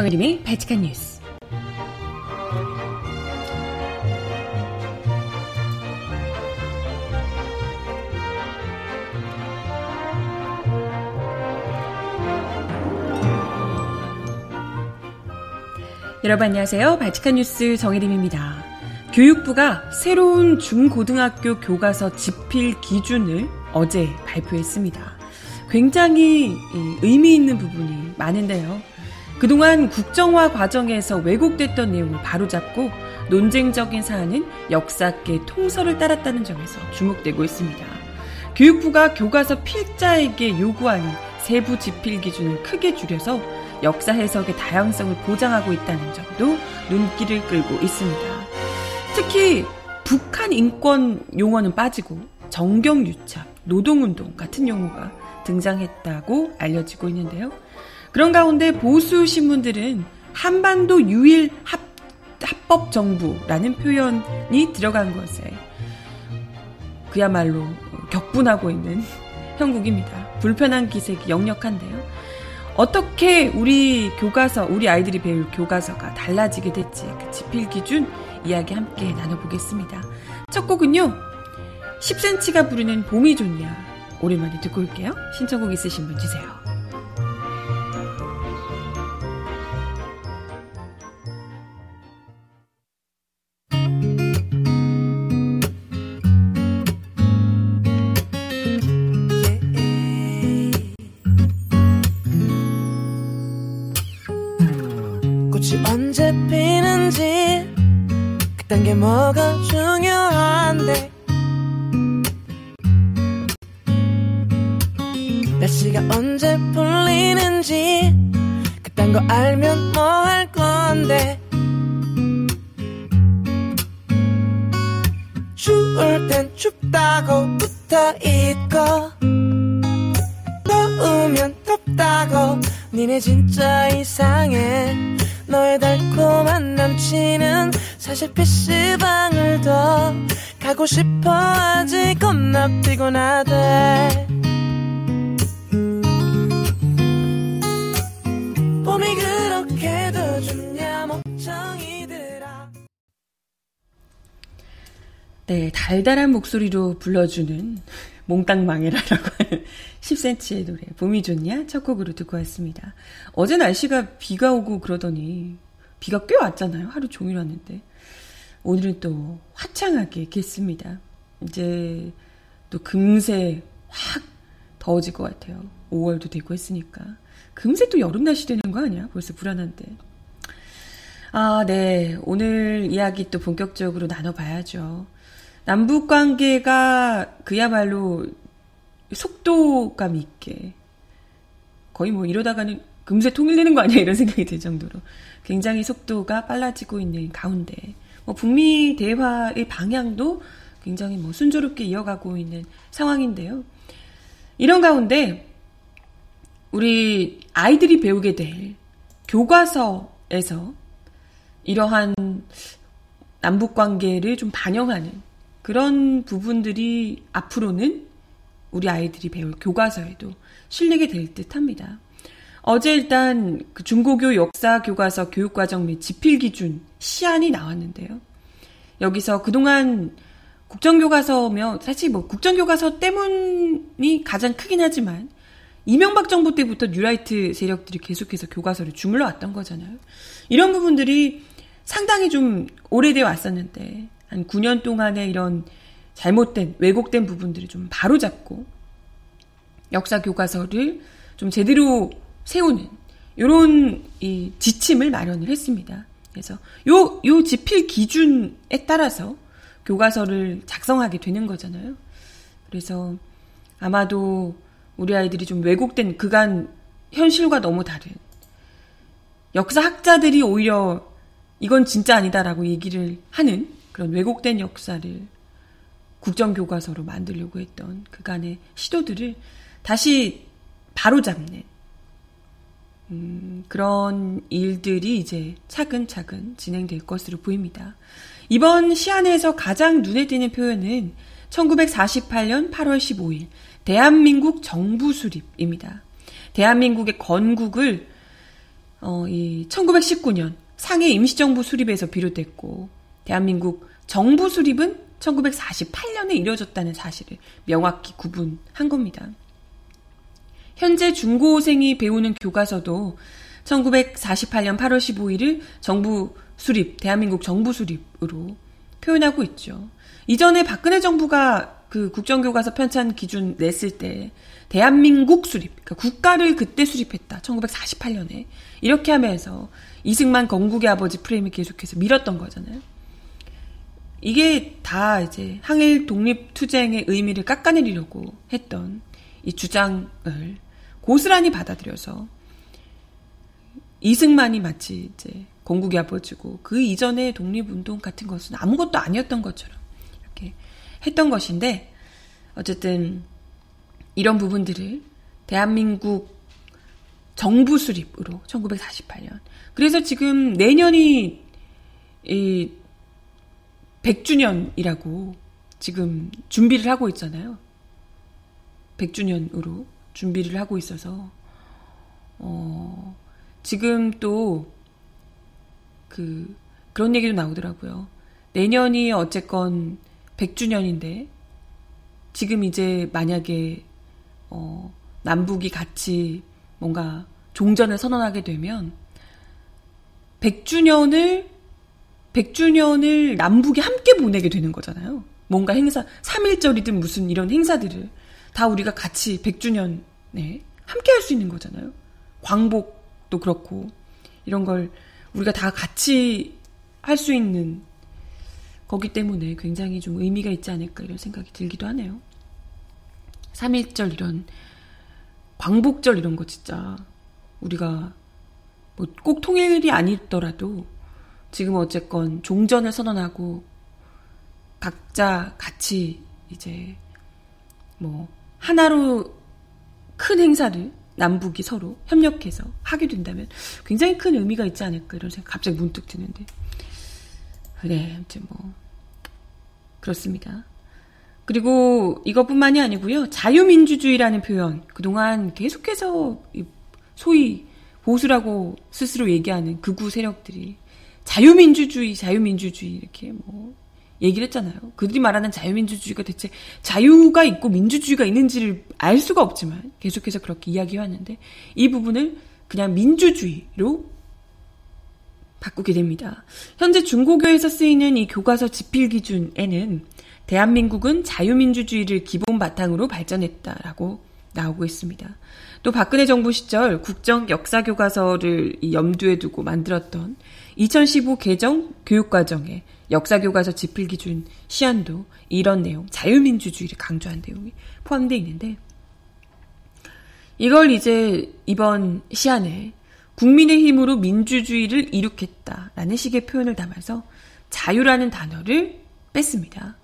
정혜림의 발칙한 뉴스. 여러분 안녕하세요. 발칙한 뉴스 정혜림입니다. 교육부가 새로운 중고등학교 교과서 집필 기준을 어제 발표했습니다. 굉장히 의미 있는 부분이 많은데요. 그동안 국정화 과정에서 왜곡됐던 내용을 바로잡고 논쟁적인 사안은 역사계 통설을 따랐다는 점에서 주목되고 있습니다. 교육부가 교과서 필자에게 요구하는 세부 집필 기준을 크게 줄여서 역사 해석의 다양성을 보장하고 있다는 점도 눈길을 끌고 있습니다. 특히 북한 인권 용어는 빠지고 정경유착, 노동운동 같은 용어가 등장했다고 알려지고 있는데요. 그런 가운데 보수 신문들은 한반도 유일 합, 합법 정부라는 표현이 들어간 것에 그야말로 격분하고 있는 형국입니다. 불편한 기색이 역력한데요. 어떻게 우리 교과서, 우리 아이들이 배울 교과서가 달라지게 될지 그 지필 기준 이야기 함께 나눠보겠습니다. 첫 곡은요. 10cm가 부르는 봄이 좋냐. 오랜만에 듣고 올게요. 신청곡 있으신 분 주세요. 게 뭐가 중요한데? 날씨가 언제 풀리는지 그딴 거 알면 달달한 목소리로 불러주는 몽땅 망해라라고 하는 10cm의 노래 봄이 좋냐 첫 곡으로 듣고 왔습니다. 어제 날씨가 비가 오고 그러더니 비가 꽤 왔잖아요. 하루 종일 왔는데 오늘은 또 화창하게 겠습니다. 이제 또 금세 확 더워질 것 같아요. 5월도 되고 했으니까 금세 또 여름 날씨 되는 거 아니야? 벌써 불안한데. 아, 네. 오늘 이야기 또 본격적으로 나눠봐야죠. 남북 관계가 그야말로 속도감 있게 거의 뭐 이러다가는 금세 통일되는 거 아니야 이런 생각이 들 정도로 굉장히 속도가 빨라지고 있는 가운데 뭐 북미 대화의 방향도 굉장히 뭐 순조롭게 이어가고 있는 상황인데요. 이런 가운데 우리 아이들이 배우게 될 교과서에서 이러한 남북 관계를 좀 반영하는 그런 부분들이 앞으로는 우리 아이들이 배울 교과서에도 실리게 될 듯 합니다. 어제 일단 그 중고교 역사 교과서 교육과정 및 지필 기준 시안이 나왔는데요. 여기서 그동안 국정교과서며 사실 뭐 국정교과서 때문이 가장 크긴 하지만 이명박 정부 때부터 뉴라이트 세력들이 계속해서 교과서를 주물러 왔던 거잖아요. 이런 부분들이 상당히 좀 오래되어 왔었는데 한 9년 동안의 이런 잘못된, 왜곡된 부분들을 좀 바로잡고 역사 교과서를 좀 제대로 세우는 이런 이 지침을 마련을 했습니다. 그래서 요, 요 지필 기준에 따라서 교과서를 작성하게 되는 거잖아요. 그래서 아마도 우리 아이들이 좀 왜곡된 그간 현실과 너무 다른 역사학자들이 오히려 이건 진짜 아니다라고 얘기를 하는 그런 왜곡된 역사를 국정교과서로 만들려고 했던 그간의 시도들을 다시 바로잡는 음, 그런 일들이 이제 차근차근 진행될 것으로 보입니다. 이번 시안에서 가장 눈에 띄는 표현은 1948년 8월 15일 대한민국 정부 수립입니다. 대한민국의 건국을 어, 이 1919년 상해 임시정부 수립에서 비롯됐고 대한민국 정부 수립은 1948년에 이뤄졌다는 사실을 명확히 구분한 겁니다. 현재 중고생이 배우는 교과서도 1948년 8월 15일을 정부 수립, 대한민국 정부 수립으로 표현하고 있죠. 이전에 박근혜 정부가 그 국정교과서 편찬 기준 냈을 때 대한민국 수립, 그러니까 국가를 그때 수립했다. 1948년에. 이렇게 하면서 이승만 건국의 아버지 프레임을 계속해서 밀었던 거잖아요. 이게 다 이제 항일 독립 투쟁의 의미를 깎아내리려고 했던 이 주장을 고스란히 받아들여서 이승만이 마치 이제 건국의 아버지고 그 이전의 독립운동 같은 것은 아무것도 아니었던 것처럼 이렇게 했던 것인데 어쨌든 이런 부분들을 대한민국 정부 수립으로 1948년. 그래서 지금 내년이 이 100주년이라고 지금 준비를 하고 있잖아요. 100주년으로 준비를 하고 있어서 어 지금 또 그 그런 얘기도 나오더라고요. 내년이 어쨌건 100주년인데 지금 이제 만약에 어 남북이 같이 뭔가 종전을 선언하게 되면 100주년을 100주년을 남북이 함께 보내게 되는 거잖아요. 뭔가 행사 3일절이든 무슨 이런 행사들을 다 우리가 같이 100주년 에 함께 할 수 있는 거잖아요. 광복도 그렇고 이런 걸 우리가 다 같이 할 수 있는 거기 때문에 굉장히 좀 의미가 있지 않을까 이런 생각이 들기도 하네요. 3일절 이런 광복절 이런 거 진짜 우리가 뭐 꼭 통일이 아니더라도 지금 어쨌건 종전을 선언하고 각자 같이 이제 뭐 하나로 큰 행사를 남북이 서로 협력해서 하게 된다면 굉장히 큰 의미가 있지 않을까 이런 생각 갑자기 문득 드는데 네 아무튼 뭐 그렇습니다. 그리고 이것뿐만이 아니고요. 자유민주주의라는 표현 그동안 계속해서 소위 보수라고 스스로 얘기하는 극우 세력들이 자유민주주의, 자유민주주의 이렇게 뭐 얘기를 했잖아요. 그들이 말하는 자유민주주의가 대체 자유가 있고 민주주의가 있는지를 알 수가 없지만 계속해서 그렇게 이야기해왔는데 이 부분을 그냥 민주주의로 바꾸게 됩니다. 현재 중고교에서 쓰이는 이 교과서 지필 기준에는 대한민국은 자유민주주의를 기본 바탕으로 발전했다라고 나오고 있습니다. 또 박근혜 정부 시절 국정 역사 교과서를 염두에 두고 만들었던 2015 개정 교육과정에 역사 교과서 지필 기준 시안도 이런 내용, 자유민주주의를 강조한 내용이 포함되어 있는데 이걸 이제 이번 시안에 국민의 힘으로 민주주의를 이룩했다라는 식의 표현을 담아서 자유라는 단어를 뺐습니다.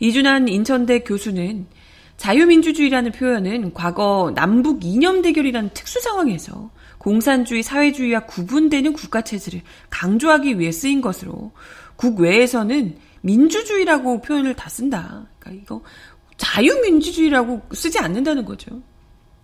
이준환 인천대 교수는 자유민주주의라는 표현은 과거 남북 이념 대결이라는 특수 상황에서 공산주의, 사회주의와 구분되는 국가체제를 강조하기 위해 쓰인 것으로 국외에서는 민주주의라고 표현을 다 쓴다. 그러니까 이거 자유민주주의라고 쓰지 않는다는 거죠.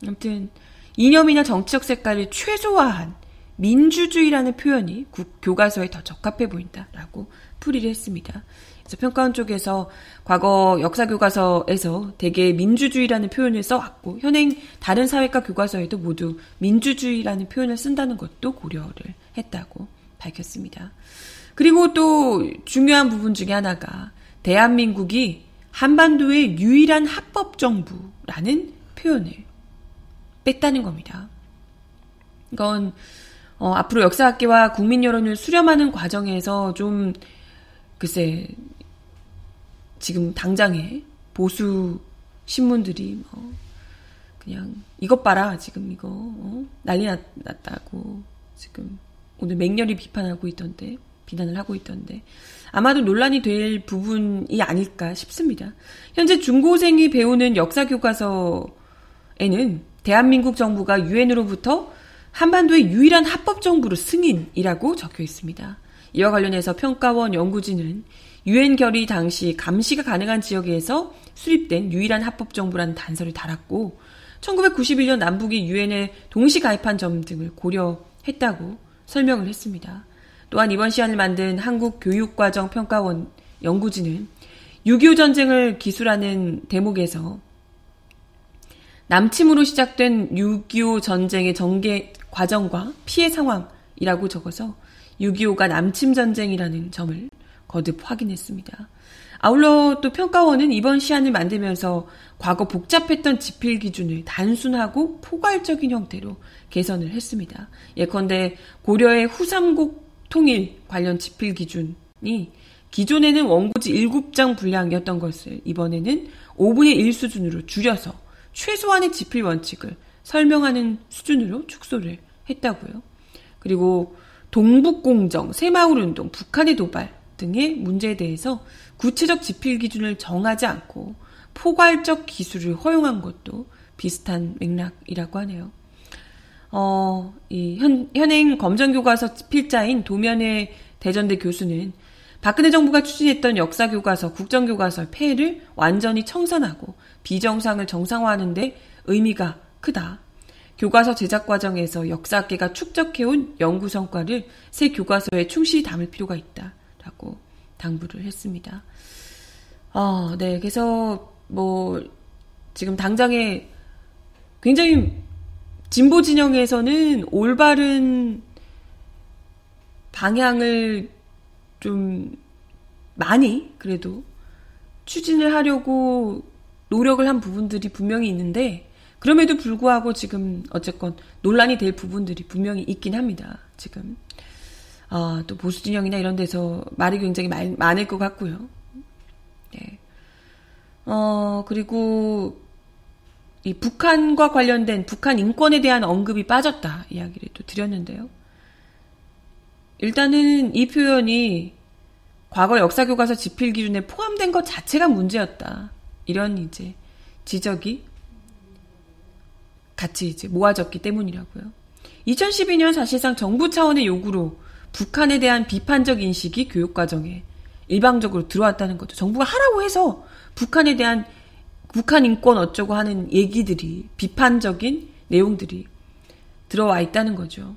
아무튼 이념이나 정치적 색깔을 최소화한 민주주의라는 표현이 국, 교과서에 더 적합해 보인다라고 풀이를 했습니다. 그래서 평가원 쪽에서 과거 역사 교과서에서 대개 민주주의라는 표현을 써왔고 현행 다른 사회과 교과서에도 모두 민주주의라는 표현을 쓴다는 것도 고려를 했다고 밝혔습니다. 그리고 또 중요한 부분 중에 하나가 대한민국이 한반도의 유일한 합법 정부라는 표현을 뺐다는 겁니다. 이건 어, 앞으로 역사학계와 국민 여론을 수렴하는 과정에서 좀 글쎄 지금 당장에 보수 신문들이 뭐 그냥 이것 봐라 지금 이거 어? 난리 났, 다고 지금 오늘 맹렬히 비판하고 있던데 비난을 하고 있던데 아마도 논란이 될 부분이 아닐까 싶습니다. 현재 중고생이 배우는 역사 교과서에는 대한민국 정부가 유엔으로부터 한반도의 유일한 합법 정부로 승인이라고 적혀 있습니다. 이와 관련해서 평가원 연구진은 유엔 결의 당시 감시가 가능한 지역에서 수립된 유일한 합법 정부라는 단서를 달았고 1991년 남북이 유엔에 동시 가입한 점 등을 고려했다고 설명을 했습니다. 또한 이번 시안을 만든 한국교육과정평가원 연구진은 6.25 전쟁을 기술하는 대목에서 남침으로 시작된 6.25 전쟁의 전개 과정과 피해 상황이라고 적어서 6.25가 남침 전쟁이라는 점을 거듭 확인했습니다. 아울러 또 평가원은 이번 시안을 만들면서 과거 복잡했던 지필 기준을 단순하고 포괄적인 형태로 개선을 했습니다. 예컨대 고려의 후삼국 통일 관련 지필 기준이 기존에는 원고지 7장 분량이었던 것을 이번에는 5분의 1 수준으로 줄여서 최소한의 지필 원칙을 설명하는 수준으로 축소를 했다고요. 그리고 동북공정, 새마을운동, 북한의 도발 등의 문제에 대해서 구체적 지필 기준을 정하지 않고 포괄적 기술을 허용한 것도 비슷한 맥락이라고 하네요. 어, 이 현, 현행 검정교과서 필자인 도면의 대전대 교수는 박근혜 정부가 추진했던 역사교과서, 국정교과서 폐해를 완전히 청산하고 비정상을 정상화하는데 의미가 크다. 교과서 제작 과정에서 역사학계가 축적해온 연구 성과를 새 교과서에 충실히 담을 필요가 있다. 라고 당부를 했습니다. 어, 네. 그래서 뭐 지금 당장에 굉장히 진보 진영에서는 올바른 방향을 좀 많이 그래도 추진을 하려고 노력을 한 부분들이 분명히 있는데 그럼에도 불구하고 지금 어쨌건 논란이 될 부분들이 분명히 있긴 합니다. 지금 아, 또 보수 진영이나 이런 데서 말이 굉장히 많, 많을 것 같고요. 네. 어, 그리고 이 북한과 관련된 북한 인권에 대한 언급이 빠졌다 이야기를 또 드렸는데요. 일단은 이 표현이 과거 역사교과서 지필 기준에 포함된 것 자체가 문제였다. 이런 이제 지적이 같이 이제 모아졌기 때문이라고요. 2012년 사실상 정부 차원의 요구로 북한에 대한 비판적 인식이 교육과정에 일방적으로 들어왔다는 거죠. 정부가 하라고 해서 북한에 대한 북한 인권 어쩌고 하는 얘기들이 비판적인 내용들이 들어와 있다는 거죠.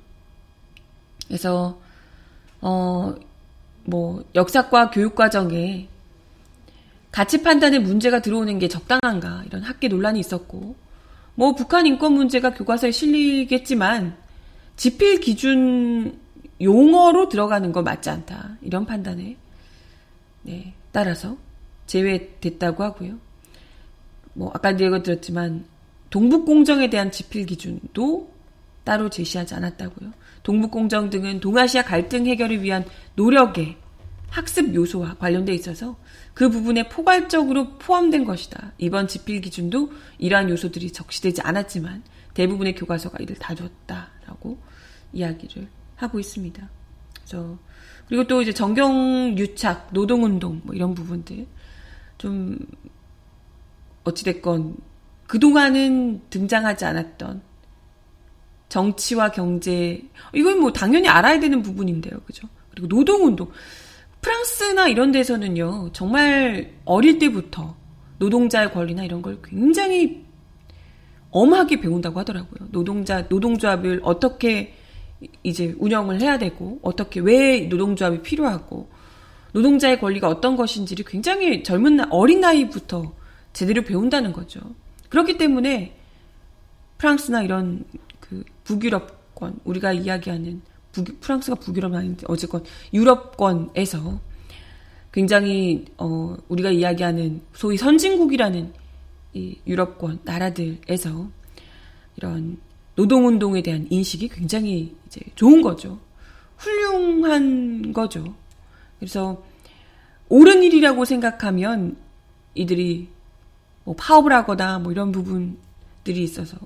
그래서 어 뭐 역사과 교육 과정에 가치 판단에 문제가 들어오는 게 적당한가 이런 학계 논란이 있었고 뭐 북한 인권 문제가 교과서에 실리겠지만 지필 기준 용어로 들어가는 거 맞지 않다 이런 판단에 네, 따라서 제외됐다고 하고요. 뭐 아까도 얘기 들었지만 동북공정에 대한 지필 기준도 따로 제시하지 않았다고요. 동북공정 등은 동아시아 갈등 해결을 위한 노력의 학습 요소와 관련돼 있어서 그 부분에 포괄적으로 포함된 것이다. 이번 지필 기준도 이러한 요소들이 적시되지 않았지만 대부분의 교과서가 이를 다뤘다라고 이야기를 하고 있습니다. 그래서 그리고 또 이제 정경 유착, 노동운동 뭐 이런 부분들 좀 어찌됐건 그동안은 등장하지 않았던 정치와 경제 이건 뭐 당연히 알아야 되는 부분인데요. 그죠? 그리고 노동운동 프랑스나 이런 데서는요. 정말 어릴 때부터 노동자의 권리나 이런 걸 굉장히 엄하게 배운다고 하더라고요. 노동자 노동조합을 어떻게 이제 운영을 해야 되고 어떻게 왜 노동조합이 필요하고 노동자의 권리가 어떤 것인지를 굉장히 젊은 나, 어린 나이부터 제대로 배운다는 거죠. 그렇기 때문에 프랑스나 이런 그 북유럽권 우리가 이야기하는 북, 프랑스가 북유럽은 아닌데 어쨌건 유럽권에서 굉장히 어, 우리가 이야기하는 소위 선진국이라는 이 유럽권 나라들에서 이런 노동운동에 대한 인식이 굉장히 이제 좋은 거죠. 훌륭한 거죠. 그래서 옳은 일이라고 생각하면 이들이 뭐 파업을 하거나 뭐 이런 부분들이 있어서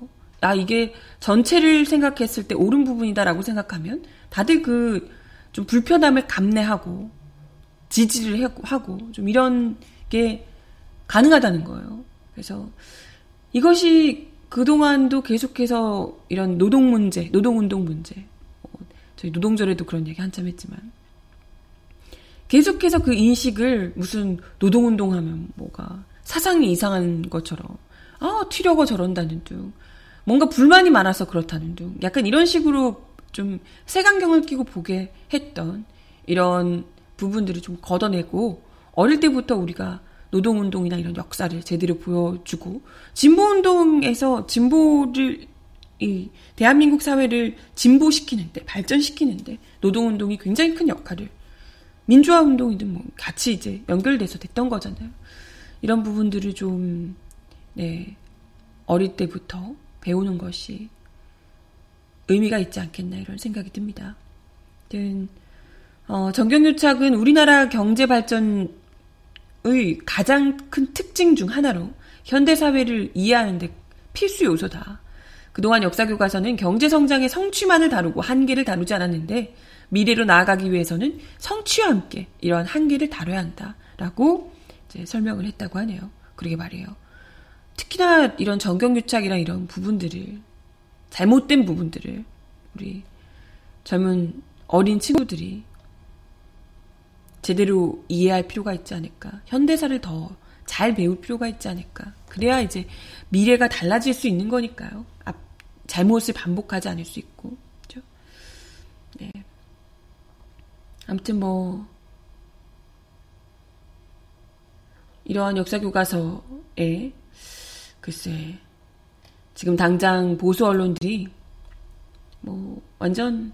아 이게 전체를 생각했을 때 옳은 부분이다라고 생각하면 다들 그 좀 불편함을 감내하고 지지를 하고 좀 이런 게 가능하다는 거예요. 그래서 이것이 그동안도 계속해서 이런 노동 문제, 노동운동 문제, 어, 저희 노동절에도 그런 얘기 한참 했지만, 계속해서 그 인식을 무슨 노동운동 하면 뭐가 사상이 이상한 것처럼, 아, 튀려고 저런다는 둥, 뭔가 불만이 많아서 그렇다는 둥, 약간 이런 식으로 좀 색안경을 끼고 보게 했던 이런 부분들을 좀 걷어내고 어릴 때부터 우리가 노동운동이나 이런 역사를 제대로 보여주고 진보운동에서 진보를 이 대한민국 사회를 진보시키는데 발전시키는데 노동운동이 굉장히 큰 역할을 민주화 운동이든 뭐 같이 이제 연결돼서 됐던 거잖아요. 이런 부분들을 좀 네, 어릴 때부터 배우는 것이 의미가 있지 않겠나 이런 생각이 듭니다. 어, 정경유착은 우리나라 경제 발전의 가장 큰 특징 중 하나로 현대 사회를 이해하는데 필수 요소다. 그동안 역사 교과서는 경제 성장의 성취만을 다루고 한계를 다루지 않았는데 미래로 나아가기 위해서는 성취와 함께 이러한 한계를 다뤄야 한다라고 설명을 했다고 하네요. 그러게 말이에요. 특히나 이런 정경유착이랑 이런 부분들을 잘못된 부분들을 우리 젊은 어린 친구들이 제대로 이해할 필요가 있지 않을까. 현대사를 더 잘 배울 필요가 있지 않을까. 그래야 이제 미래가 달라질 수 있는 거니까요. 앞, 잘못을 반복하지 않을 수 있고. 그죠? 네. 아무튼 뭐, 이러한 역사 교과서에 글쎄 지금 당장 보수 언론들이 뭐 완전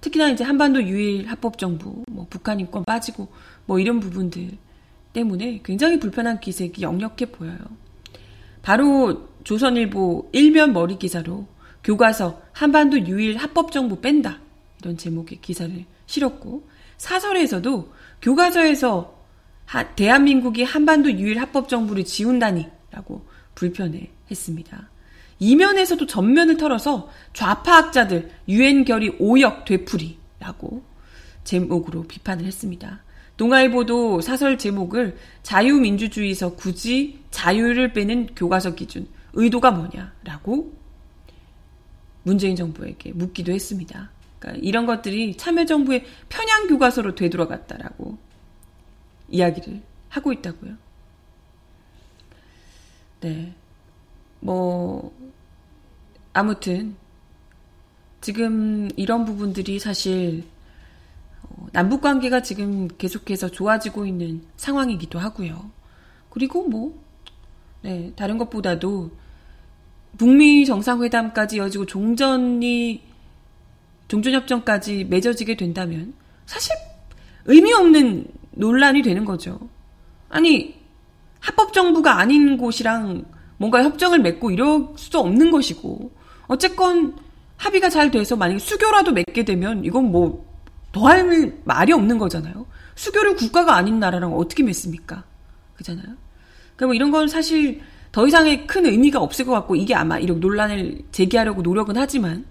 특히나 이제 한반도 유일 합법 정부, 뭐 북한 인권 빠지고 뭐 이런 부분들 때문에 굉장히 불편한 기색이 역력해 보여요. 바로 조선일보 일면 머리 기사로 교과서 한반도 유일 합법 정부 뺀다 이런 제목의 기사를 실었고 사설에서도 교과서에서 대한민국이 한반도 유일 합법 정부를 지운다니라고 불편해 했습니다. 이면에서도 전면을 털어서 좌파학자들 유엔 결의 오역 되풀이라고 제목으로 비판을 했습니다. 동아일보도 사설 제목을 자유민주주의에서 굳이 자유를 빼는 교과서 기준 의도가 뭐냐라고 문재인 정부에게 묻기도 했습니다. 그러니까 이런 것들이 참여정부의 편향 교과서로 되돌아갔다라고 이야기를 하고 있다고요. 네. 뭐, 아무튼, 지금 이런 부분들이 사실, 어, 남북 관계가 지금 계속해서 좋아지고 있는 상황이기도 하고요. 그리고 뭐, 네, 다른 것보다도 북미 정상회담까지 이어지고 종전이, 종전협정까지 맺어지게 된다면 사실 의미 없는 논란이 되는 거죠. 아니, 합법 정부가 아닌 곳이랑 뭔가 협정을 맺고 이럴 수도 없는 것이고 어쨌건 합의가 잘 돼서 만약에 수교라도 맺게 되면 이건 뭐 더할 말이 없는 거잖아요. 수교를 국가가 아닌 나라랑 어떻게 맺습니까? 그잖아요. 그러니까 뭐 이런 건 사실 더 이상의 큰 의미가 없을 것 같고 이게 아마 이런 논란을 제기하려고 노력은 하지만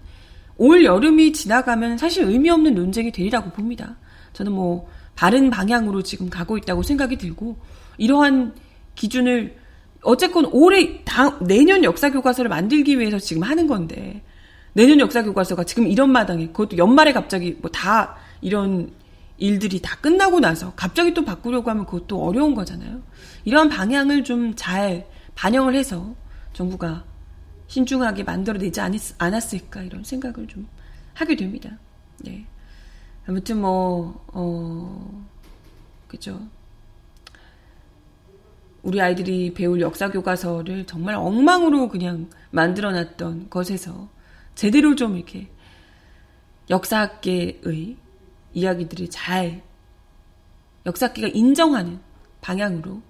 올 여름이 지나가면 사실 의미 없는 논쟁이 되리라고 봅니다. 저는 뭐 바른 방향으로 지금 가고 있다고 생각이 들고 이러한 기준을 어쨌건 올해 다, 내년 역사 교과서를 만들기 위해서 지금 하는 건데 내년 역사 교과서가 지금 이런 마당에 그것도 연말에 갑자기 뭐 다 이런 일들이 다 끝나고 나서 갑자기 또 바꾸려고 하면 그것도 어려운 거잖아요. 이러한 방향을 좀 잘 반영을 해서 정부가 신중하게 만들어내지 않았을까 이런 생각을 좀 하게 됩니다. 네. 아무튼 뭐, 어, 그죠. 우리 아이들이 배울 역사 교과서를 정말 엉망으로 그냥 만들어 놨던 것에서 제대로 좀 이렇게 역사학계의 이야기들을 잘 역사학계가 인정하는 방향으로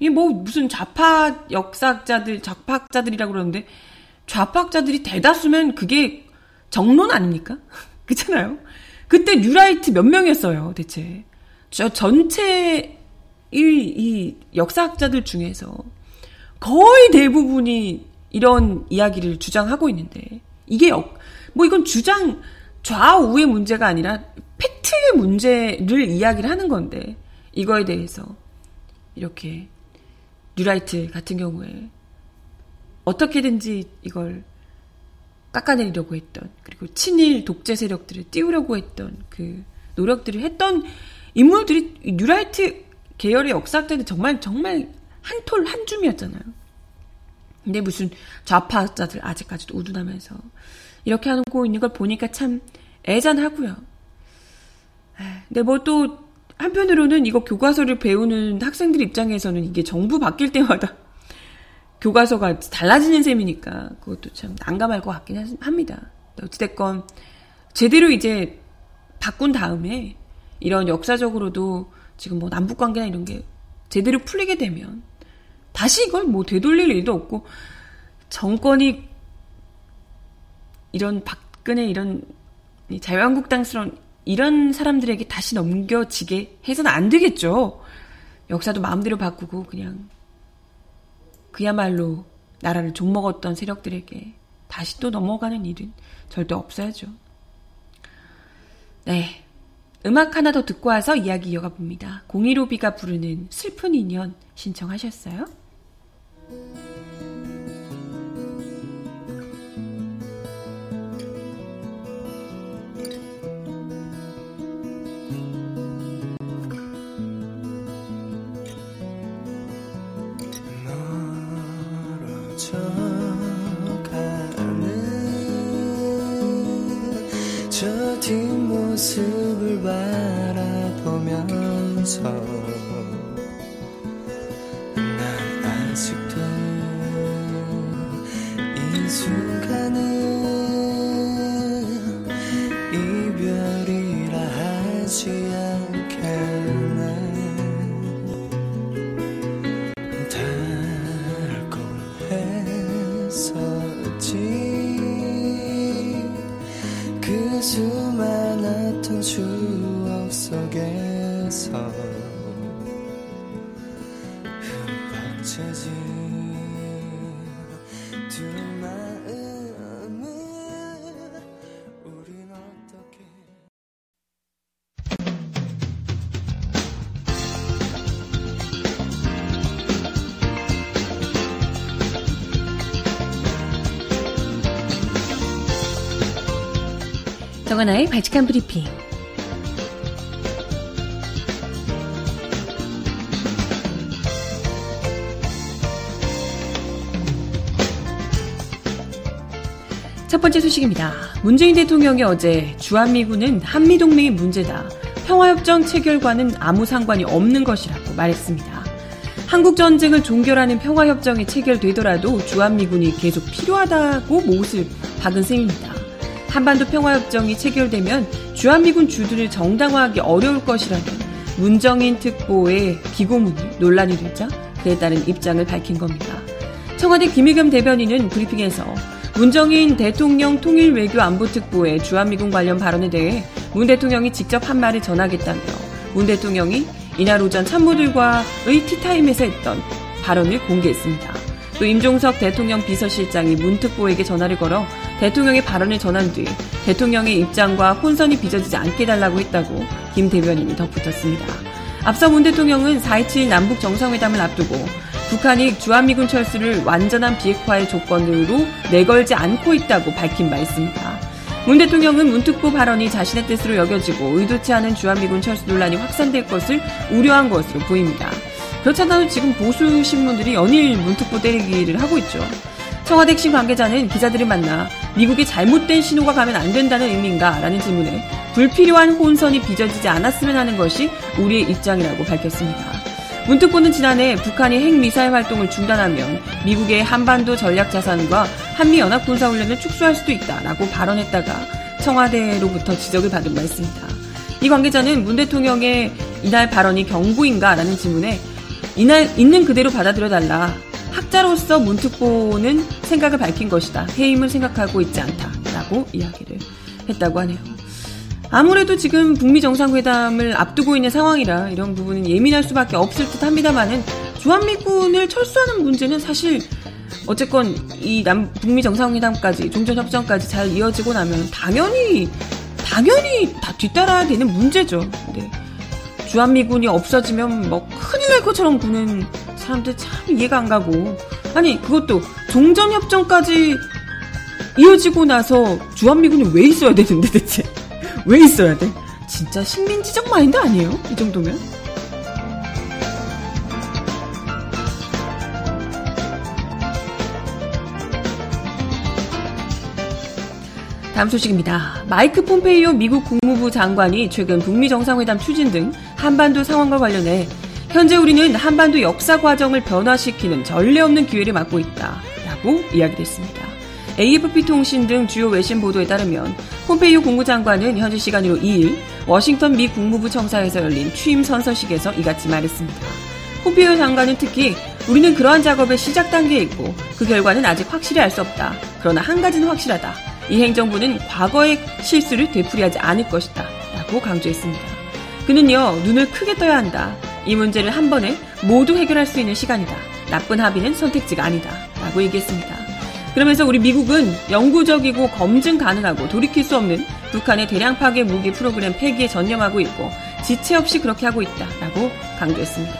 이게 뭐 무슨 좌파 역사학자들 좌파학자들이라고 그러는데 좌파학자들이 대다수면 그게 정론 아닙니까? 그렇잖아요. 그때 뉴라이트 몇 명이었어요, 대체. 저 전체 이, 이 역사학자들 중에서 거의 대부분이 이런 이야기를 주장하고 있는데 이게 역, 뭐 이건 주장 좌우의 문제가 아니라 팩트의 문제를 이야기를 하는 건데 이거에 대해서 이렇게 뉴라이트 같은 경우에 어떻게든지 이걸 깎아내리려고 했던 그리고 친일 독재 세력들을 띄우려고 했던 그 노력들을 했던 인물들이 뉴라이트 계열의 역사학자들 정말 정말 한 톨 한 줌이었잖아요. 근데 무슨 좌파자들 아직까지도 운운하면서 이렇게 하고 있는 걸 보니까 참 애잔하고요. 근데 뭐 또 한편으로는 이거 교과서를 배우는 학생들 입장에서는 이게 정부 바뀔 때마다 교과서가 달라지는 셈이니까 그것도 참 난감할 것 같긴 합니다. 어찌됐건 제대로 이제 바꾼 다음에 이런 역사적으로도 지금 뭐 남북 관계나 이런 게 제대로 풀리게 되면 다시 이걸 뭐 되돌릴 일도 없고 정권이 이런 박근혜 이런 자유한국당스러운 이런 사람들에게 다시 넘겨지게 해서는 안 되겠죠. 역사도 마음대로 바꾸고 그냥 그야말로 나라를 종먹었던 세력들에게 다시 또 넘어가는 일은 절대 없어야죠. 네. 음악 하나 더 듣고 와서 이야기 이어가 봅니다. 공이로비가 부르는 슬픈 인연 신청하셨어요? 모습을 바라보면서 난 아직도 이순 정하나의 발칙한 브리핑. 첫 번째 소식입니다. 문재인 대통령이 어제 주한미군은 한미동맹의 문제다. 평화협정 체결과는 아무 상관이 없는 것이라고 말했습니다. 한국 전쟁을 종결하는 평화협정이 체결되더라도 주한미군이 계속 필요하다고 못을 박은 셈입니다. 한반도 평화협정이 체결되면 주한미군 주둔을 정당화하기 어려울 것이라는 문정인 특보의 기고문이 논란이 되자 그에 따른 입장을 밝힌 겁니다. 청와대 김의겸 대변인은 브리핑에서 문정인 대통령 통일 외교 안보 특보의 주한미군 관련 발언에 대해 문 대통령이 직접 한 말을 전하겠다며 문 대통령이 이날 오전 참모들과의 티타임에서 했던 발언을 공개했습니다. 또 임종석 대통령 비서실장이 문 특보에게 전화를 걸어 대통령의 발언을 전한 뒤 대통령의 입장과 혼선이 빚어지지 않게 달라고 했다고 김 대변인이 덧붙였습니다. 앞서 문 대통령은 4.27 남북 정상회담을 앞두고 북한이 주한미군 철수를 완전한 비핵화의 조건으로 내걸지 않고 있다고 밝힌 바 있습니다. 문 대통령은 문특보 발언이 자신의 뜻으로 여겨지고 의도치 않은 주한미군 철수 논란이 확산될 것을 우려한 것으로 보입니다. 그렇잖아도 지금 보수 신문들이 연일 문특보 때리기를 하고 있죠. 청와대 핵심 관계자는 기자들을 만나 미국이 잘못된 신호가 가면 안 된다는 의미인가? 라는 질문에 불필요한 혼선이 빚어지지 않았으면 하는 것이 우리의 입장이라고 밝혔습니다. 문특보는 지난해 북한이 핵미사일 활동을 중단하면 미국의 한반도 전략 자산과 한미연합 군사훈련을 축소할 수도 있다라고 발언했다가 청와대로부터 지적을 받은 바 있습니다. 이 관계자는 문 대통령의 이날 발언이 경고인가 라는 질문에 이날 있는 그대로 받아들여달라. 학자로서 문특보는 생각을 밝힌 것이다. 해임을 생각하고 있지 않다라고 이야기를 했다고 하네요. 아무래도 지금 북미 정상회담을 앞두고 있는 상황이라 이런 부분은 예민할 수밖에 없을 듯 합니다만은 주한미군을 철수하는 문제는 사실 어쨌건 이 남 북미 정상회담까지 종전 협정까지 잘 이어지고 나면 당연히 당연히 다 뒤따라야 되는 문제죠. 근데 주한미군이 없어지면 뭐 큰일 날 것처럼 구는 사람들 참 이해가 안 가고 아니 그것도 종전 협정까지 이어지고 나서 주한미군이 왜 있어야 되는데 대체 왜 있어야 돼? 진짜 식민지적 마인드 아니에요? 이 정도면? 다음 소식입니다. 마이크 폼페이오 미국 국무부 장관이 최근 북미 정상회담 추진 등 한반도 상황과 관련해 현재 우리는 한반도 역사 과정을 변화시키는 전례 없는 기회를 맞고 있다. 라고 이야기했습니다. AFP 통신 등 주요 외신 보도에 따르면 폼페이오 국무장관은 현지 시간으로 2일 워싱턴 미 국무부 청사에서 열린 취임 선서식에서 이같이 말했습니다. 폼페이오 장관은 특히 우리는 그러한 작업의 시작 단계에 있고 그 결과는 아직 확실히 알 수 없다. 그러나 한 가지는 확실하다. 이 행정부는 과거의 실수를 되풀이하지 않을 것이다. 라고 강조했습니다. 그는요, 눈을 크게 떠야 한다. 이 문제를 한 번에 모두 해결할 수 있는 시간이다. 나쁜 합의는 선택지가 아니다. 라고 얘기했습니다. 그러면서 우리 미국은 영구적이고 검증 가능하고 돌이킬 수 없는 북한의 대량 파괴 무기 프로그램 폐기에 전념하고 있고 지체 없이 그렇게 하고 있다. 라고 강조했습니다.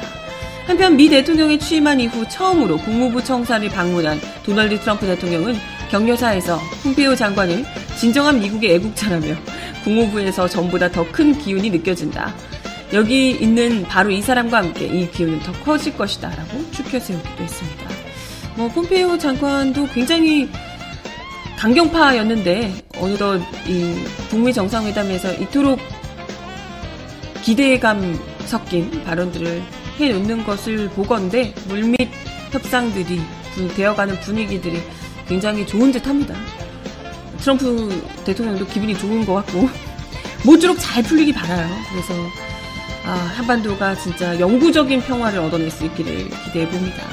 한편 미 대통령이 취임한 이후 처음으로 국무부 청사를 방문한 도널드 트럼프 대통령은 격려사에서 폼페이오 장관을 진정한 미국의 애국자라며 국무부에서 전보다 더 큰 기운이 느껴진다. 여기 있는 바로 이 사람과 함께 이 기운은 더 커질 것이다. 라고 추켜 세우기도 했습니다. 뭐, 폼페이오 장관도 굉장히 강경파였는데, 어느덧 이 북미 정상회담에서 이토록 기대감 섞인 발언들을 해놓는 것을 보건데, 물밑 협상들이 되어가는 분위기들이 굉장히 좋은 듯 합니다. 트럼프 대통령도 기분이 좋은 것 같고, 모쪼록 잘 풀리기 바라요. 그래서, 아, 한반도가 진짜 영구적인 평화를 얻어낼 수 있기를 기대해 봅니다.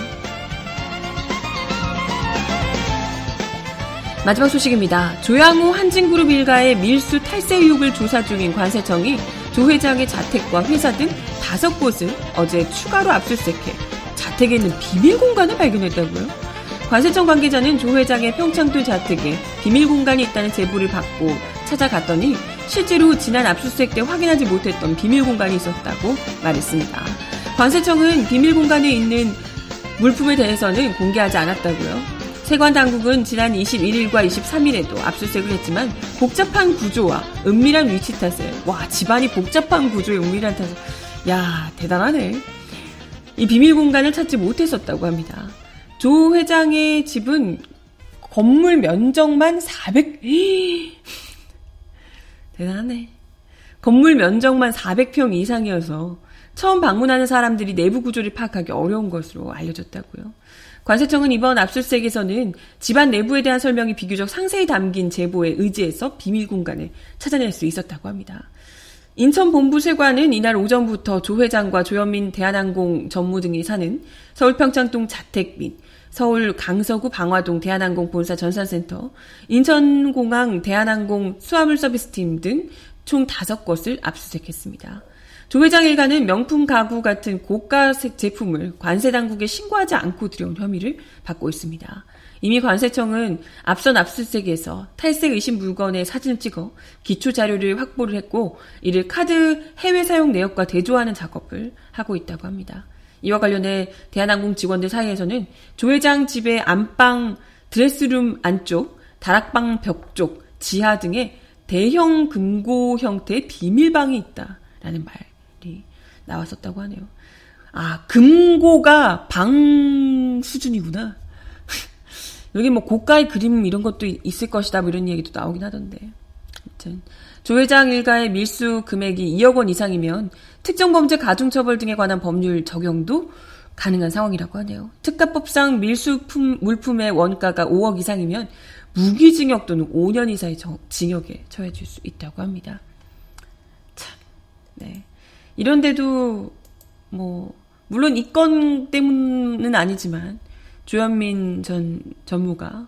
마지막 소식입니다. 조양호 한진그룹 일가의 밀수 탈세 의혹을 조사 중인 관세청이 조 회장의 자택과 회사 등 다섯 곳을 어제 추가로 압수수색해 자택에 있는 비밀 공간을 발견했다고요. 관세청 관계자는 조 회장의 평창도 자택에 비밀 공간이 있다는 제보를 받고 찾아갔더니 실제로 지난 압수수색 때 확인하지 못했던 비밀 공간이 있었다고 말했습니다. 관세청은 비밀 공간에 있는 물품에 대해서는 공개하지 않았다고요. 세관 당국은 지난 21일과 23일에도 압수수색을 했지만 복잡한 구조와 은밀한 위치 탓에 와 집안이 복잡한 구조에 은밀한 탓에 야 대단하네. 이 비밀 공간을 찾지 못했었다고 합니다. 조 회장의 집은 건물 면적만 400, 대단하네. 건물 면적만 400평 이상이어서 처음 방문하는 사람들이 내부 구조를 파악하기 어려운 것으로 알려졌다고요. 관세청은 이번 압수수색에서는 집안 내부에 대한 설명이 비교적 상세히 담긴 제보에 의지해서 비밀 공간을 찾아낼 수 있었다고 합니다. 인천 본부세관은 이날 오전부터 조 회장과 조현민 대한항공 전무 등이 사는 서울 평창동 자택 및 서울 강서구 방화동 대한항공 본사 전산센터, 인천공항 대한항공 수화물 서비스팀 등 총 다섯 곳을 압수수색했습니다. 조 회장 일가는 명품 가구 같은 고가 제품을 관세 당국에 신고하지 않고 들여온 혐의를 받고 있습니다. 이미 관세청은 앞선 압수수색에서 탈색 의심 물건의 사진을 찍어 기초 자료를 확보를 했고 이를 카드 해외 사용 내역과 대조하는 작업을 하고 있다고 합니다. 이와 관련해 대한항공 직원들 사이에서는 조 회장 집의 안방 드레스룸 안쪽, 다락방 벽 쪽, 지하 등에 대형 금고 형태의 비밀방이 있다라는 말이 나왔었다고 하네요. 아, 금고가 방 수준이구나. 여기 뭐 고가의 그림 이런 것도 있을 것이다 뭐 이런 얘기도 나오긴 하던데. 아무튼 조 회장 일가의 밀수 금액이 2억 원 이상이면 특정 범죄 가중처벌 등에 관한 법률 적용도 가능한 상황이라고 하네요. 특가법상 밀수품 물품의 원가가 5억 이상이면 무기징역 또는 5년 이상의 징역에 처해질 수 있다고 합니다. 참, 네. 이런데도 뭐 물론 이 건 때문은 아니지만 조현민 전 전무가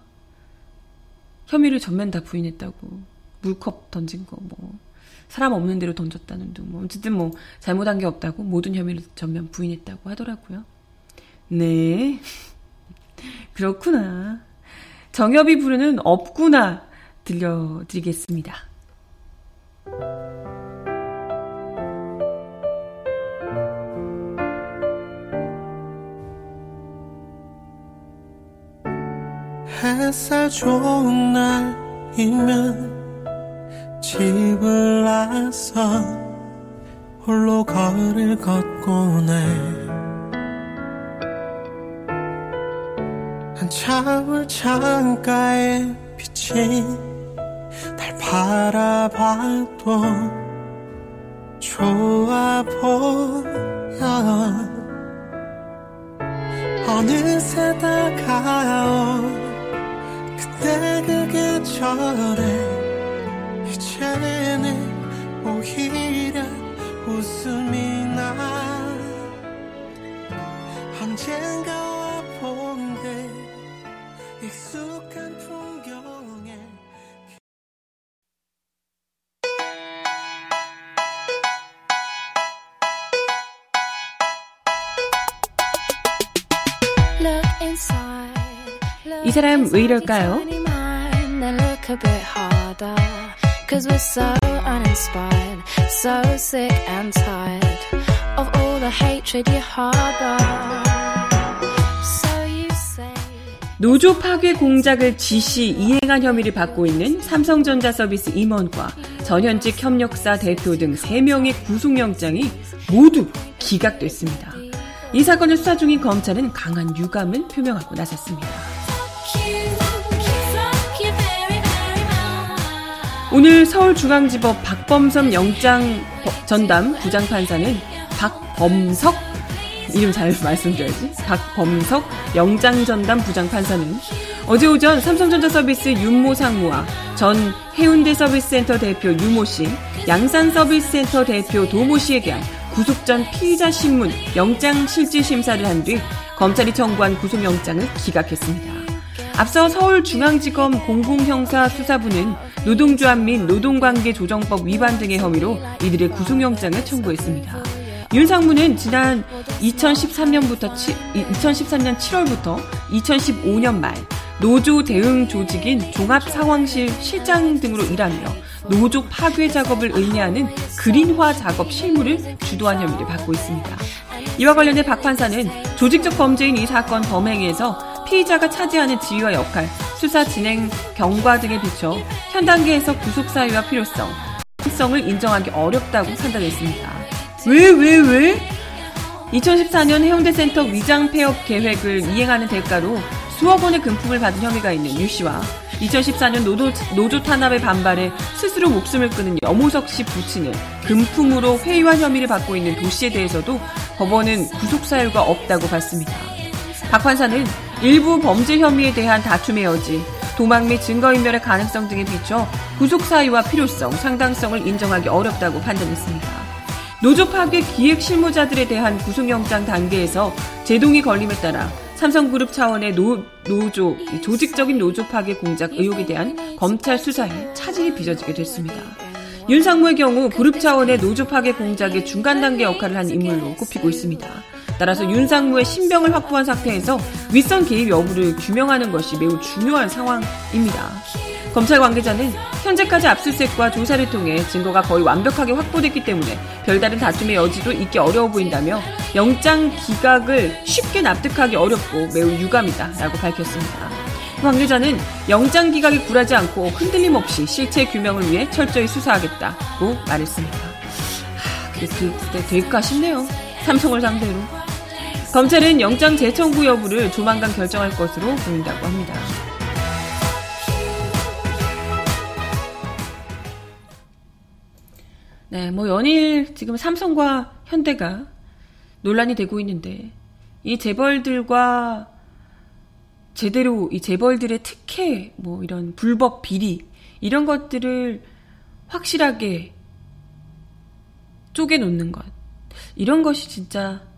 혐의를 전면 다 부인했다고 물컵 던진 거 뭐. 사람 없는 데로 던졌다는 둥. 뭐 어쨌든 뭐 잘못한 게 없다고 모든 혐의를 전면 부인했다고 하더라고요. 네. 그렇구나. 정엽이 부르는 없구나 들려드리겠습니다. 햇살 좋은 날이면 집을 나서 홀로 거리를 걷곤 해 한참을 창가에 비친 날 바라봐도 좋아 보여. 어느새 다가온 그때 그 계절에 이제는 오히려 웃음이 나. 언젠가 와본 데 익숙한 풍경에 이 사람 왜 이럴까요? Cause we're so uninspired, so sick and tired of all the hatred you harbor. So you say. 노조 파괴 공작을 지시 이행한 혐의를 받고 있는 삼성전자 서비스 임원과 전현직 협력사 대표 등 3명의 구속영장이 모두 기각됐습니다. 이 사건을 수사 중인 검찰은 강한 유감을 표명하고 나섰습니다. 오늘 서울중앙지법 박범선 영장 전담 부장판사는 박범석. 이름 잘 말씀드려야지. 박범석 영장 전담 부장판사는 어제 오전 삼성전자 서비스 윤모 상무와 전 해운대 서비스센터 대표 유모 씨, 양산 서비스센터 대표 도모 씨에 대한 구속 전 피의자 신문 영장 실질 심사를 한 뒤 검찰이 청구한 구속영장을 기각했습니다. 앞서 서울중앙지검 공공형사 수사부는 노동조합 및 노동관계조정법 위반 등의 혐의로 이들의 구속영장을 청구했습니다. 윤 상무는 지난 2013년부터 2013년 7월부터 2015년 말 노조 대응 조직인 종합상황실 실장 등으로 일하며 노조 파괴 작업을 의뢰하는 그린화 작업 실무를 주도한 혐의를 받고 있습니다. 이와 관련해 박 판사는 조직적 범죄인 이 사건 범행에서 피의자가 차지하는 지위와 역할, 수사 진행 경과 등에 비춰 현 단계에서 구속 사유와 필요성, 성을 인정하기 어렵다고 판단했습니다. 왜, 왜, 왜? 2014년 해운대 센터 위장 폐업 계획을 이행하는 대가로 수억 원의 금품을 받은 혐의가 있는 유 씨와 2014년 노조, 노조 탄압에 반발해 스스로 목숨을 끊은 여모석 씨 부친을 금품으로 회유한 혐의를 받고 있는 도 씨에 대해서도 법원은 구속 사유가 없다고 봤습니다. 박 판사는 일부 범죄 혐의에 대한 다툼의 여지, 도망 및 증거인멸의 가능성 등에 비춰 구속 사유와 필요성, 상당성을 인정하기 어렵다고 판단했습니다. 노조 파괴 기획 실무자들에 대한 구속영장 단계에서 제동이 걸림에 따라 삼성그룹 차원의 노, 노조, 조직적인 노조 파괴 공작 의혹에 대한 검찰 수사에 차질이 빚어지게 됐습니다. 윤상무의 경우 그룹 차원의 노조 파괴 공작의 중간 단계 역할을 한 인물로 꼽히고 있습니다. 따라서 윤상무의 신병을 확보한 상태에서 윗선 개입 여부를 규명하는 것이 매우 중요한 상황입니다. 검찰 관계자는 현재까지 압수수색과 조사를 통해 증거가 거의 완벽하게 확보됐기 때문에 별다른 다툼의 여지도 있기 어려워 보인다며 영장 기각을 쉽게 납득하기 어렵고 매우 유감이다라고 밝혔습니다. 관계자는 영장 기각이 굴하지 않고 흔들림 없이 실체 규명을 위해 철저히 수사하겠다고 말했습니다. 하, 그게 그, 될까 싶네요. 삼성을 상대로. 검찰은 영장 재청구 여부를 조만간 결정할 것으로 보인다고 합니다. 네, 뭐 연일 지금 삼성과 현대가 논란이 되고 있는데 이 재벌들과 제대로 이 재벌들의 특혜 뭐 이런 불법 비리 이런 것들을 확실하게 쪼개놓는 것 이런 것이 진짜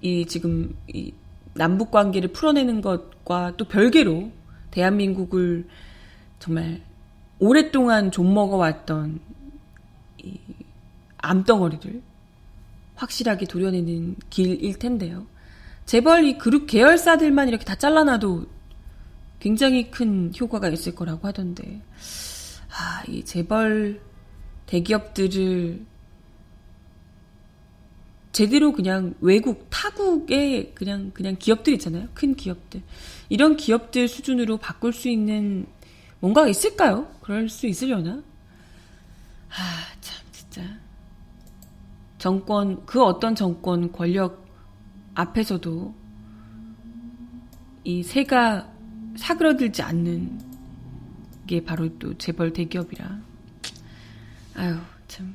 이 지금 이 남북 관계를 풀어내는 것과 또 별개로 대한민국을 정말 오랫동안 좀 먹어왔던 이 암덩어리를 확실하게 도려내는 길일 텐데요. 재벌 이 그룹 계열사들만 이렇게 다 잘라놔도 굉장히 큰 효과가 있을 거라고 하던데, 아, 이 재벌 대기업들을 제대로 그냥 외국 타국의 그냥 그냥 기업들 있잖아요. 큰 기업들. 이런 기업들 수준으로 바꿀 수 있는 뭔가가 있을까요? 그럴 수 있으려나? 아, 참 진짜. 정권 그 어떤 정권 권력 앞에서도 이 새가 사그러들지 않는 그게 바로 또 재벌 대기업이라. 아유, 참.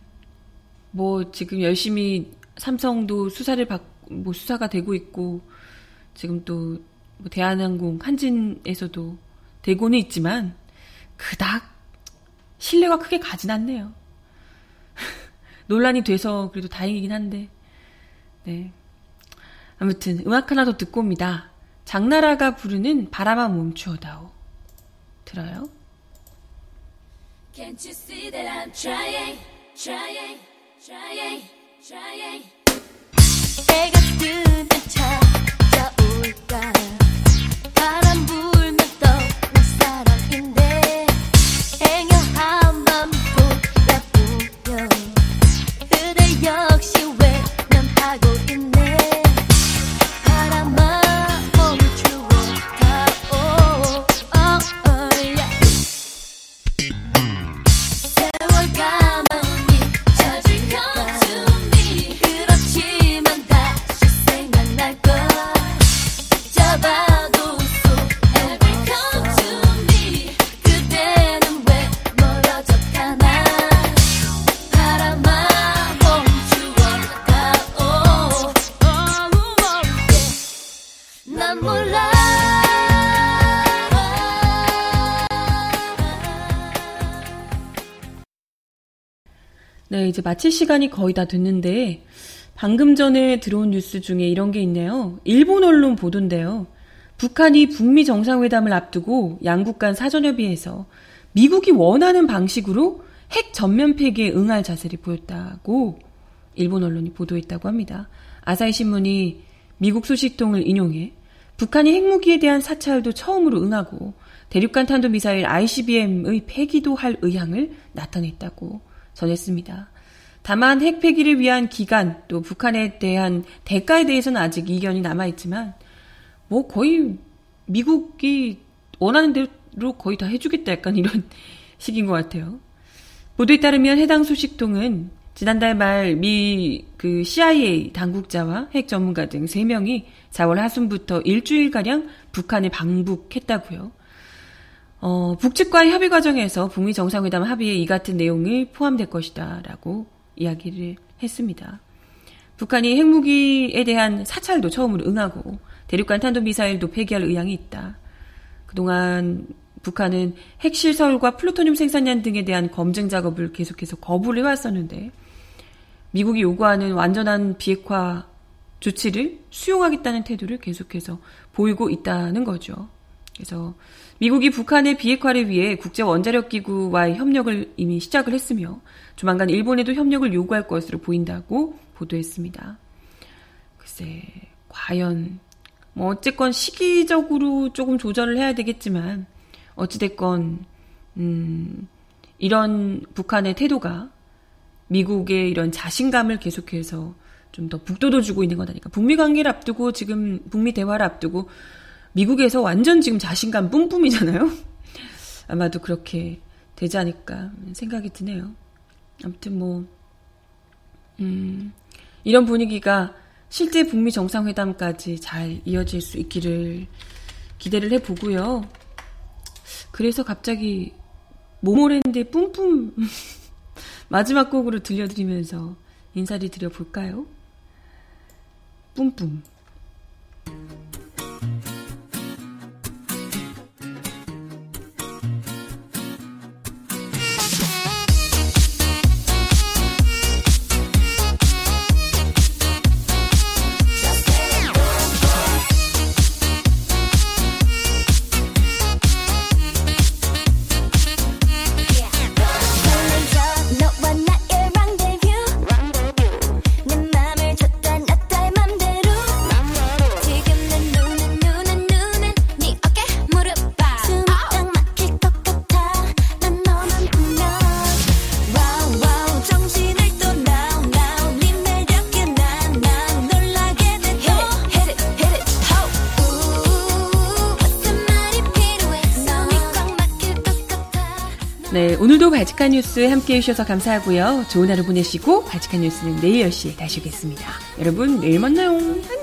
뭐, 지금 열심히 삼성도 수사를 받, 뭐, 수사가 되고 있고, 지금 또, 뭐 대한항공, 한진에서도 되고는 있지만, 그닥 신뢰가 크게 가진 않네요. 논란이 돼서 그래도 다행이긴 한데, 네. 아무튼, 음악 하나 더 듣고 옵니다. 장나라가 부르는 바람아 멈추어다오. 들어요? Can't you see that I'm trying, trying, trying, trying. 때가 뜨면 찾 이제 마칠 시간이 거의 다 됐는데, 방금 전에 들어온 뉴스 중에 이런 게 있네요. 일본 언론 보도인데요. 북한이 북미 정상회담을 앞두고 양국 간 사전협의에서 미국이 원하는 방식으로 핵 전면 폐기에 응할 자세를 보였다고 일본 언론이 보도했다고 합니다. 아사히 신문이 미국 소식통을 인용해 북한이 핵무기에 대한 사찰도 처음으로 응하고 대륙간 탄도미사일 ICBM의 폐기도 할 의향을 나타냈다고 전했습니다. 다만 핵 폐기를 위한 기간 또 북한에 대한 대가에 대해서는 아직 이견이 남아 있지만 뭐 거의 미국이 원하는 대로 거의 다 해주겠다 약간 이런 식인 것 같아요. 보도에 따르면 해당 소식통은 지난달 말 미 그 CIA 당국자와 핵 전문가 등 3명이 4월 하순부터 일주일가량 북한에 방북했다고요. 어, 북측과의 협의 과정에서 북미 정상회담 합의에 이 같은 내용이 포함될 것이다 라고 이야기를 했습니다. 북한이 핵무기에 대한 사찰도 처음으로 응하고 대륙간 탄도미사일도 폐기할 의향이 있다. 그동안 북한은 핵시설과 플루토늄 생산량 등에 대한 검증 작업을 계속해서 거부를 해왔었는데 미국이 요구하는 완전한 비핵화 조치를 수용하겠다는 태도를 계속해서 보이고 있다는 거죠. 그래서 미국이 북한의 비핵화를 위해 국제 원자력 기구와의 협력을 이미 시작을 했으며 조만간 일본에도 협력을 요구할 것으로 보인다고 보도했습니다. 글쎄, 과연 뭐 어쨌건 시기적으로 조금 조절을 해야 되겠지만 어찌됐건 음, 이런 북한의 태도가 미국의 이런 자신감을 계속해서 좀 더 북돋워 주고 있는 거다니까. 북미 관계를 앞두고 지금 북미 대화를 앞두고 미국에서 완전 지금 자신감 뿜뿜이잖아요. 아마도 그렇게 되지 않을까 생각이 드네요. 아무튼 뭐 음, 이런 분위기가 실제 북미 정상회담까지 잘 이어질 수 있기를 기대를 해보고요. 그래서 갑자기 모모랜드의 뿜뿜 마지막 곡으로 들려드리면서 인사를 드려볼까요? 뿜뿜. 발칙한 뉴스 함께 해 주셔서 감사하고요. 좋은 하루 보내시고 발칙한 뉴스는 내일 10시에 다시 오겠습니다. 여러분, 내일 만나요. 안녕!